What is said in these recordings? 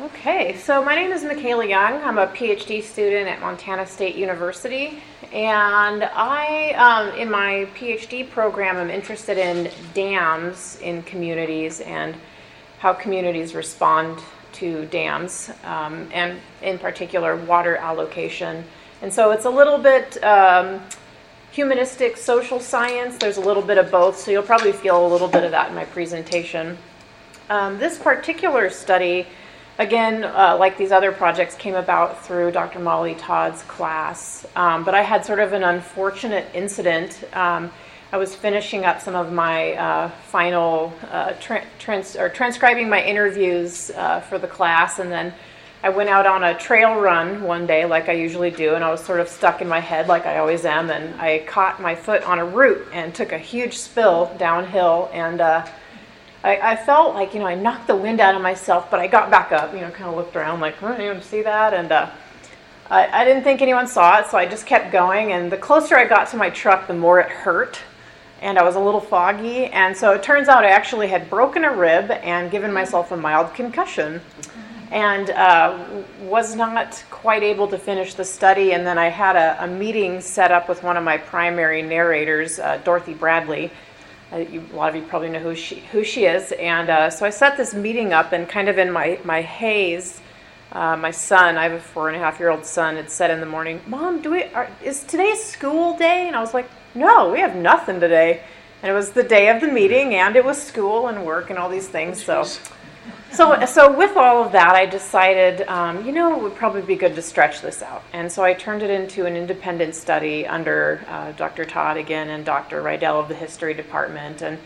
Okay, so my name is Michaela Young. I'm a PhD student at Montana State University, and I, um, in my PhD program, I'm interested in dams in communities and how communities respond to dams, um, and in particular, water allocation. And so it's a little bit um, humanistic social science. There's a little bit of both, so you'll probably feel a little bit of that in my presentation. Um, this particular study again, uh, like these other projects, came about through Dr. Molly Todd's class. Um, but I had sort of an unfortunate incident. Um, I was finishing up some of my uh, final uh, tra- trans- or transcribing my interviews uh, for the class, and then I went out on a trail run one day, like I usually do, and I was sort of stuck in my head, like I always am, and I caught my foot on a root and took a huge spill downhill and uh, I, I, felt like, you know, I knocked the wind out of myself, but I got back up, you know, kind of looked around like, oh, anyone see that? And uh, I, I, didn't think anyone saw it, so I just kept going. And the closer I got to my truck, the more it hurt. And I was a little foggy. And so it turns out I actually had broken a rib and given myself a mild concussion and uh, was not quite able to finish the study. And then I had a, a meeting set up with one of my primary narrators, uh, Dorothy Bradley uh, you, a lot of you probably know who she who she is, and uh, so I set this meeting up, and kind of in my my haze, uh, my son, I have a four and a half year old son, had said in the morning, "Mom, do we are, is today school day?" And I was like, "No, we have nothing today." And it was the day of the meeting, and it was school and work and all these things. So so, so with all of that, I decided, um, you know, it would probably be good to stretch this out. And so I turned it into an independent study under uh, Dr. Todd again and Dr. Rydell of the history department. And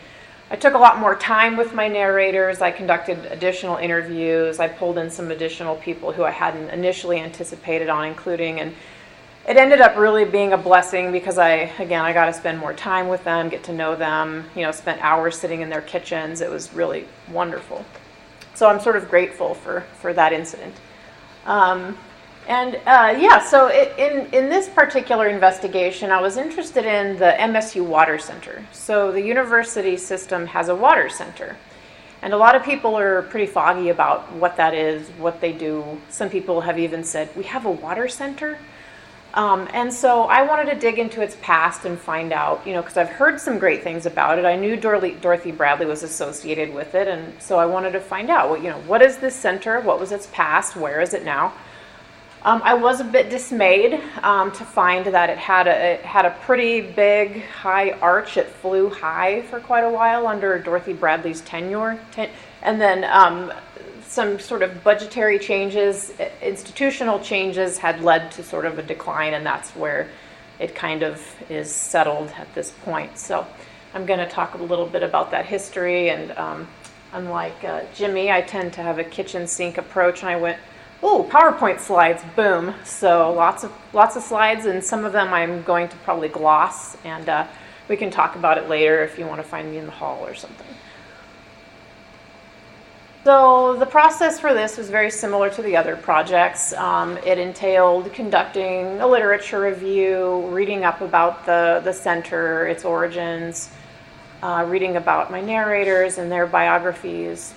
I took a lot more time with my narrators. I conducted additional interviews. I pulled in some additional people who I hadn't initially anticipated on including. And it ended up really being a blessing because I, again, I got to spend more time with them, get to know them, you know, spent hours sitting in their kitchens. It was really wonderful. So I'm sort of grateful for, for that incident. Um, and uh, yeah, so it, in, in this particular investigation, I was interested in the MSU Water Center. So the university system has a water center. And a lot of people are pretty foggy about what that is, what they do. Some people have even said, We have a water center? Um, and so I wanted to dig into its past and find out, you know, because I've heard some great things about it. I knew Dorothy, Bradley was associated with it, and so I wanted to find out, you know, what is this center? What was its past? Where is it now? Um, I was a bit dismayed um, to find that it had a it had a pretty big high arch. It flew high for quite a while under Dorothy Bradley's tenure, ten, and then um, some sort of budgetary changes, institutional changes had led to sort of a decline, and that's where it kind of is settled at this point. So I'm going to talk a little bit about that history. And um, unlike uh, Jimmy, I tend to have a kitchen sink approach, and I went, oh, PowerPoint slides, boom. So lots of lots of slides, and some of them I'm going to probably gloss, and uh, we can talk about it later if you want to find me in the hall or something. So the process for this was very similar to the other projects. Um, it entailed conducting a literature review, reading up about the, the center, its origins, uh, reading about my narrators and their biographies,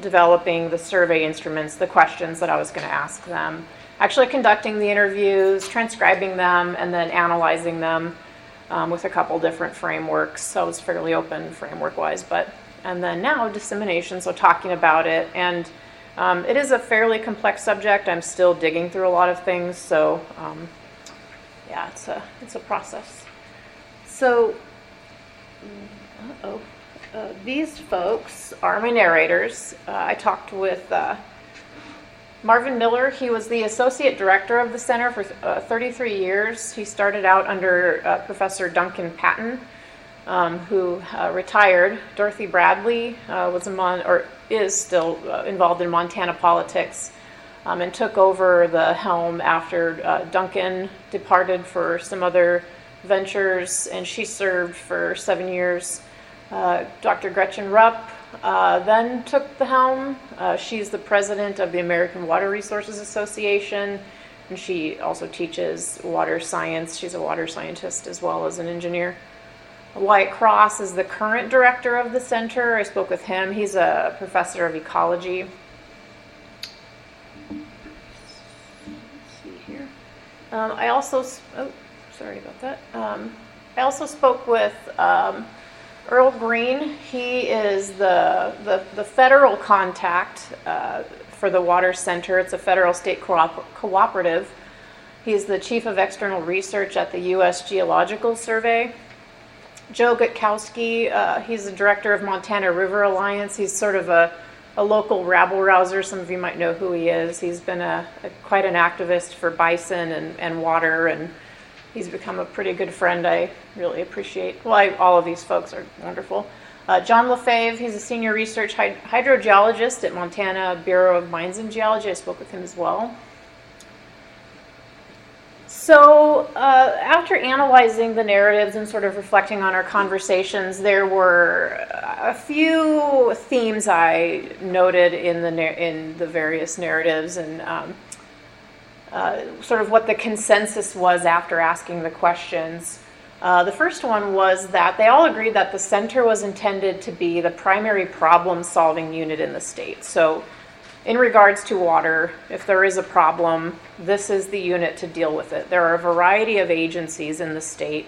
developing the survey instruments, the questions that I was going to ask them, actually conducting the interviews, transcribing them, and then analyzing them um, with a couple different frameworks. So it was fairly open framework wise, but and then now dissemination, so talking about it. And um, it is a fairly complex subject. I'm still digging through a lot of things, so um, yeah, it's a it's a process. So, oh, uh, these folks are my narrators. Uh, I talked with. Uh, Marvin Miller, he was the associate director of the center for uh, 33 years. He started out under uh, Professor Duncan Patten, um, who retired. Dorothy Bradley was a Mon- or is still involved in Montana politics um, and took over the helm after Duncan departed for some other ventures, and she served for seven years. Uh, Dr. Gretchen Rupp uh, then took the helm. she's the president of the American Water Resources Association, and she also teaches water science. She's a water scientist as well as an engineer. Wyatt Cross is the current director of the center. I spoke with him. He's a professor of ecology. see here. Um, I also, oh, sorry about that. Um, I also spoke with um, Earl Green. He is the, the, the federal contact uh, for the Water Center. It's a federal state coop- cooperative. He's the chief of external research at the U.S. Geological Survey. Joe Gutkoski, uh, he's the director of Montana River Alliance. He's sort of a, a local rabble rouser. Some of you might know who he is. He's been a, a quite an activist for bison and, and water, and he's become a pretty good friend. I really appreciate. Well, I, all of these folks are wonderful. Uh, John LaFave, he's a senior research hyd- hydrogeologist at Montana Bureau of Mines and Geology. I spoke with him as well. So, uh, after analyzing the narratives and sort of reflecting on our conversations, there were a few themes I noted in the nar- in the various narratives, and um, uh, sort of what the consensus was after asking the questions. Uh, the first one was that they all agreed that the center was intended to be the primary problem-solving unit in the state. So in regards to water, if there is a problem, this is the unit to deal with it. There are a variety of agencies in the state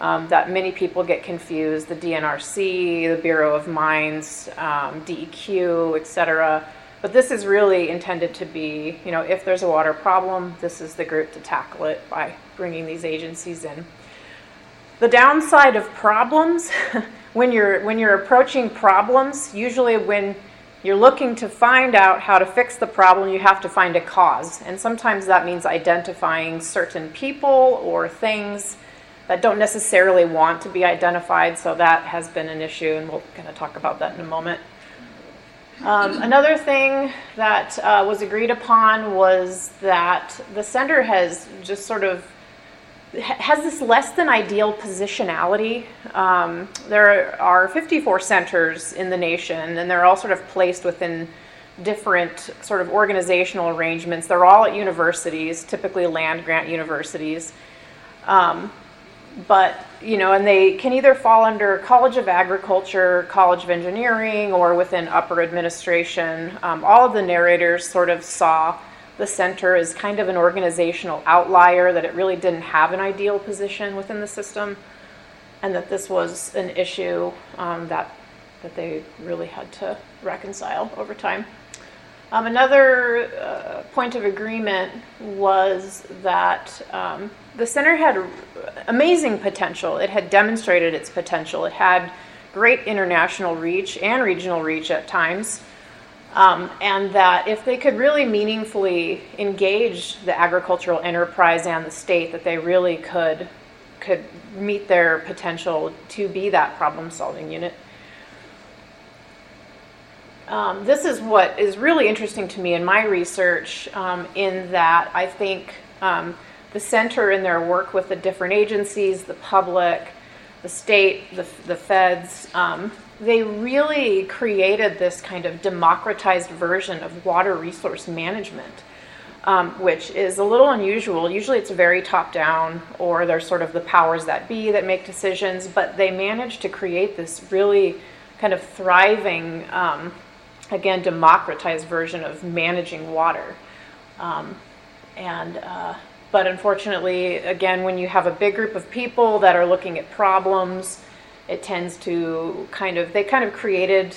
um, that many people get confused the DNRC, the Bureau of Mines, um, DEQ, et cetera. But this is really intended to be, you know, if there's a water problem, this is the group to tackle it by bringing these agencies in. The downside of problems, when you're when you're approaching problems, usually when you're looking to find out how to fix the problem, you have to find a cause. And sometimes that means identifying certain people or things that don't necessarily want to be identified, so that has been an issue, and we'll kind of talk about that in a moment. Um, another thing that uh, was agreed upon was that the center has just sort of has this less than ideal positionality. Um, there are 54 centers in the nation, and they're all sort of placed within different sort of organizational arrangements. They're all at universities, typically land grant universities. Um, but, you know, and they can either fall under College of Agriculture, College of Engineering, or within upper administration. Um, all of the narrators sort of saw the center as kind of an organizational outlier, that it really didn't have an ideal position within the system, and that this was an issue um, that, that they really had to reconcile over time. Um, another uh, point of agreement was that um, the center had amazing potential. It had demonstrated its potential. It had great international reach and regional reach at times. Um, and that if they could really meaningfully engage the agricultural enterprise and the state, that they really could could meet their potential to be that problem-solving unit. Um, this is what is really interesting to me in my research, um, in that I think um, the center in their work with the different agencies, the public, the state, the, the feds, um, they really created this kind of democratized version of water resource management, um, which is a little unusual. Usually it's very top down, or there's sort of the powers that be that make decisions, but they managed to create this really kind of thriving, um, again, democratized version of managing water. Um, and uh, but unfortunately, again, when you have a big group of people that are looking at problems, it tends to kind of, they kind of created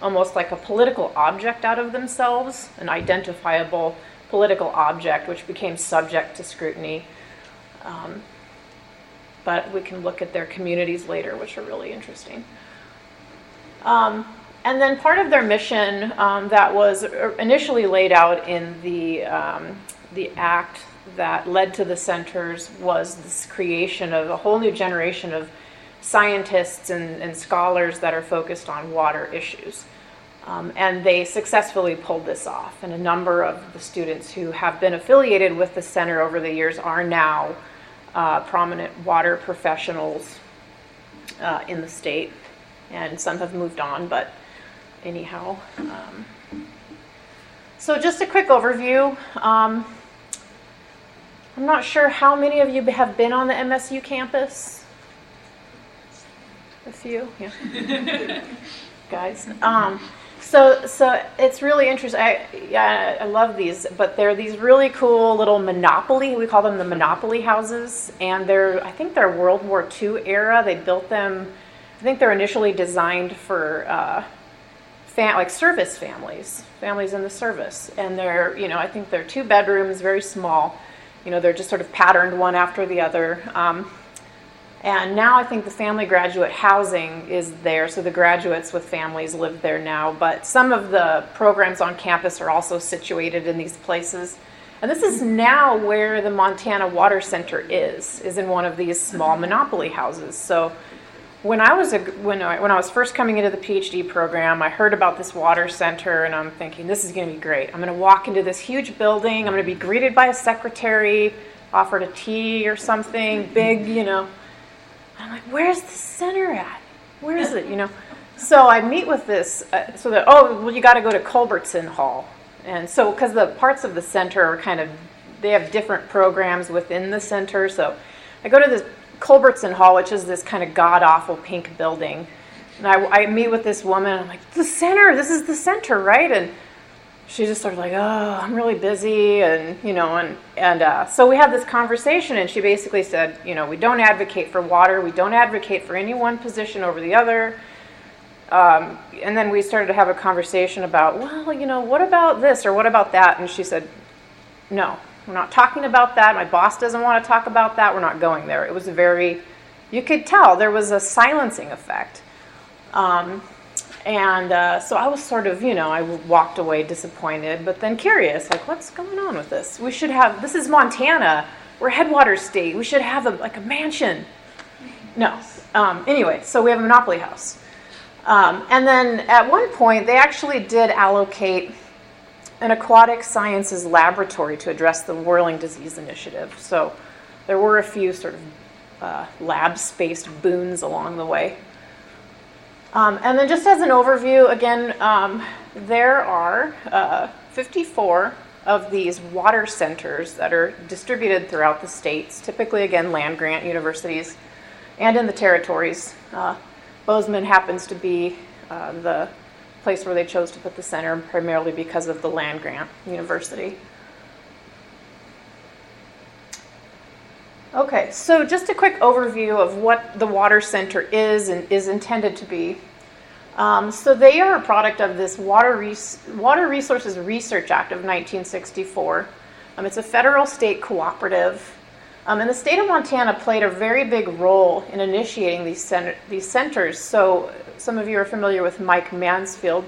almost like a political object out of themselves, an identifiable political object, which became subject to scrutiny. Um, but we can look at their communities later, which are really interesting. Um, and then part of their mission um, that was initially laid out in the, um, the act that led to the centers was this creation of a whole new generation of scientists and, and scholars that are focused on water issues. Um, and they successfully pulled this off. And a number of the students who have been affiliated with the center over the years are now uh, prominent water professionals uh, in the state. And some have moved on, but anyhow. Um, so, just a quick overview. Um, I'm not sure how many of you have been on the MSU campus. A few, yeah. Guys. Um, So, so it's really interesting. I, yeah, I love these, but they're these really cool little monopoly. We call them the monopoly houses, and they're I think they're World War II era. They built them. I think they're initially designed for uh, fam- like service families, families in the service, and they're you know I think they're two bedrooms, very small. You know, they're just sort of patterned one after the other. Um, and now I think the family graduate housing is there, so the graduates with families live there now. But some of the programs on campus are also situated in these places. And this is now where the Montana Water Center is, is in one of these small monopoly houses. So when I was a, when I, when I was first coming into the PhD program, I heard about this water center, and I'm thinking this is going to be great. I'm going to walk into this huge building. I'm going to be greeted by a secretary, offered a tea or something big, you know. I'm like, where's the center at? Where is it? You know. So I meet with this, uh, so that oh well, you got to go to Culbertson Hall, and so because the parts of the center are kind of they have different programs within the center. So I go to this Culbertson Hall, which is this kind of god awful pink building. And I, I meet with this woman. I'm like, the center. This is the center, right? And she's just sort of like, oh, I'm really busy, and you know, and and uh, so we had this conversation, and she basically said, you know, we don't advocate for water. We don't advocate for any one position over the other. Um, and then we started to have a conversation about, well, you know, what about this or what about that? And she said, no, we're not talking about that. My boss doesn't want to talk about that. We're not going there. It was a very, you could tell there was a silencing effect. Um, and uh, so I was sort of, you know, I walked away disappointed, but then curious, like, what's going on with this? We should have, this is Montana. We're Headwater State. We should have a, like a mansion. No. Um, anyway, so we have a monopoly house. Um, and then at one point, they actually did allocate an aquatic sciences laboratory to address the Whirling Disease Initiative. So there were a few sort of uh, lab spaced boons along the way. Um, and then, just as an overview, again, um, there are uh, 54 of these water centers that are distributed throughout the states, typically, again, land grant universities and in the territories. Uh, Bozeman happens to be uh, the place where they chose to put the center primarily because of the land grant university. Okay, so just a quick overview of what the Water Center is and is intended to be. Um, so they are a product of this Water, Res- Water Resources Research Act of 1964. Um, it's a federal state cooperative. Um, and the state of Montana played a very big role in initiating these, center- these centers. So some of you are familiar with Mike Mansfield,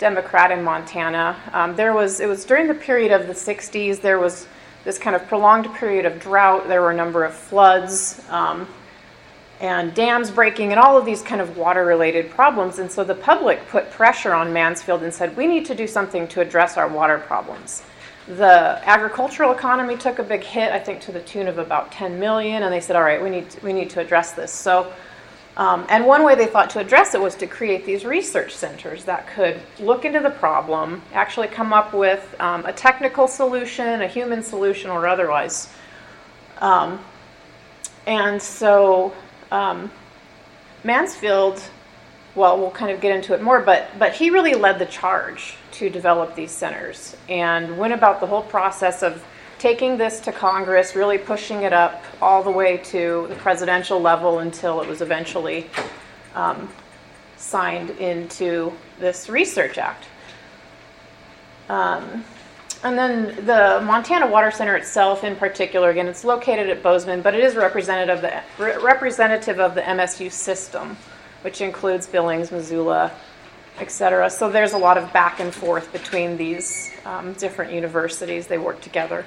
Democrat in Montana. Um, there was, it was during the period of the 60s, there was this kind of prolonged period of drought. There were a number of floods um, and dams breaking and all of these kind of water related problems. And so the public put pressure on Mansfield and said, we need to do something to address our water problems. The agricultural economy took a big hit, I think to the tune of about 10 million, and they said, all right, we need to, we need to address this. So um, and one way they thought to address it was to create these research centers that could look into the problem, actually come up with um, a technical solution, a human solution, or otherwise. Um, and so um, Mansfield, well, we'll kind of get into it more, but, but he really led the charge to develop these centers and went about the whole process of taking this to Congress, really pushing it up all the way to the presidential level until it was eventually um, signed into this Research Act. Um, and then the Montana Water Center itself, in particular, again, it's located at Bozeman, but it is representative representative of the MSU system, which includes Billings, Missoula, et cetera. So there's a lot of back and forth between these um, different universities. They work together.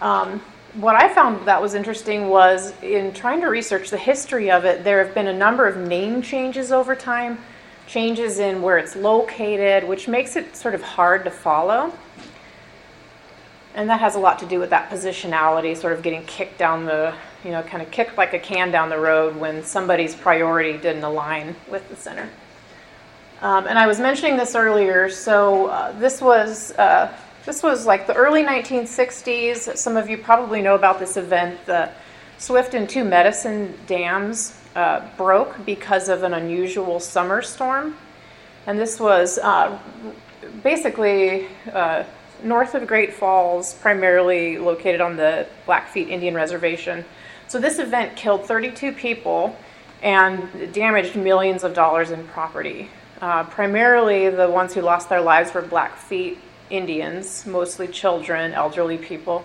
Um, what I found that was interesting was in trying to research the history of it, there have been a number of name changes over time, changes in where it's located, which makes it sort of hard to follow. And that has a lot to do with that positionality, sort of getting kicked down the, you know, kind of kicked like a can down the road when somebody's priority didn't align with the center. Um, and I was mentioning this earlier, so uh, this was. Uh, this was like the early 1960s. Some of you probably know about this event. The Swift and Two Medicine dams uh, broke because of an unusual summer storm. And this was uh, basically uh, north of Great Falls, primarily located on the Blackfeet Indian Reservation. So this event killed 32 people and damaged millions of dollars in property. Uh, primarily, the ones who lost their lives were Blackfeet Indians, mostly children, elderly people.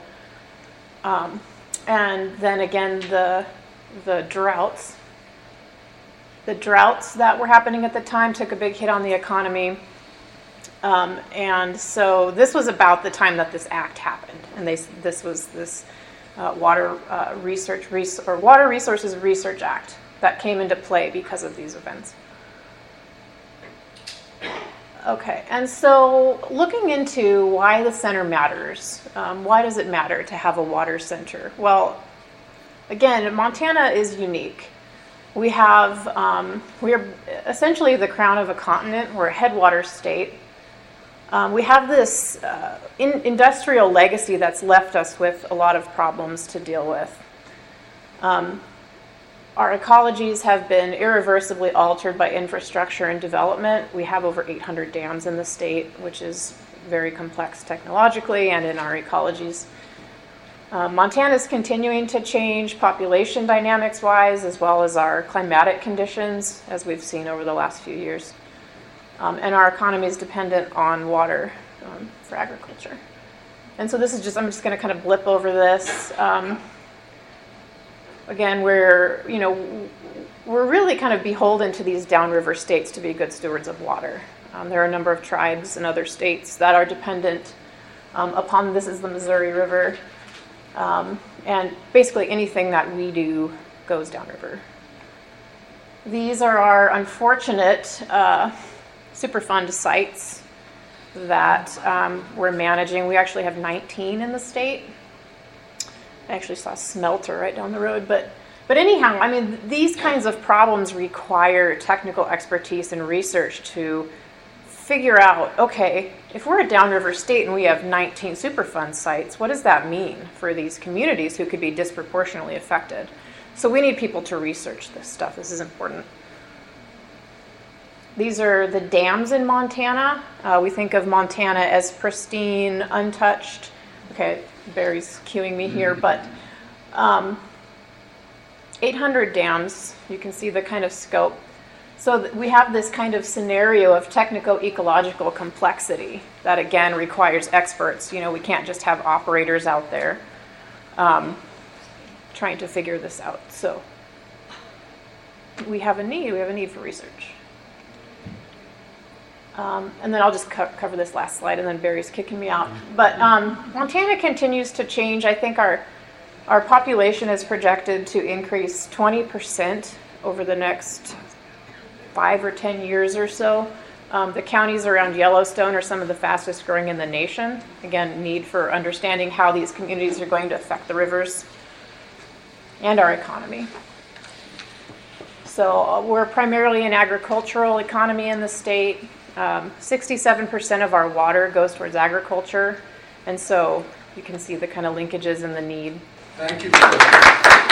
Um, and then again, the, the droughts. The droughts that were happening at the time took a big hit on the economy. Um, and so this was about the time that this act happened. And they, this was this uh, Water uh, Research Res- or Water Resources Research Act that came into play because of these events. Okay, and so looking into why the center matters, um, why does it matter to have a water center? Well, again, Montana is unique. We have, um, we are essentially the crown of a continent. We're a headwater state. Um, we have this uh, in, industrial legacy that's left us with a lot of problems to deal with. Um, our ecologies have been irreversibly altered by infrastructure and development. We have over 800 dams in the state, which is very complex technologically and in our ecologies. Uh, Montana is continuing to change population dynamics wise, as well as our climatic conditions, as we've seen over the last few years. Um, and our economy is dependent on water um, for agriculture. And so this is just, I'm just going to kind of blip over this. Um, again, we're, you know, we're really kind of beholden to these downriver states to be good stewards of water. Um, there are a number of tribes in other states that are dependent um, upon this is the Missouri River. Um, and basically anything that we do goes downriver. These are our unfortunate uh, Superfund sites that um, we're managing. We actually have 19 in the state. I actually saw a smelter right down the road, but but anyhow, I mean, these kinds of problems require technical expertise and research to figure out okay, if we're a downriver state and we have 19 Superfund sites, what does that mean for these communities who could be disproportionately affected? So we need people to research this stuff. This is important. These are the dams in Montana. Uh, we think of Montana as pristine, untouched. Okay, Barry's cueing me here, but um, 800 dams, you can see the kind of scope. So we have this kind of scenario of technico-ecological complexity that again requires experts. You know, we can't just have operators out there um, trying to figure this out. So we have a need. We have a need for research. Um, and then I'll just co- cover this last slide, and then Barry's kicking me out. But um, Montana continues to change. I think our our population is projected to increase 20% over the next five or 10 years or so. Um, the counties around Yellowstone are some of the fastest growing in the nation. Again, need for understanding how these communities are going to affect the rivers and our economy. So uh, we're primarily an agricultural economy in the state. Um, 67% of our water goes towards agriculture, and so you can see the kind of linkages and the need. Thank you.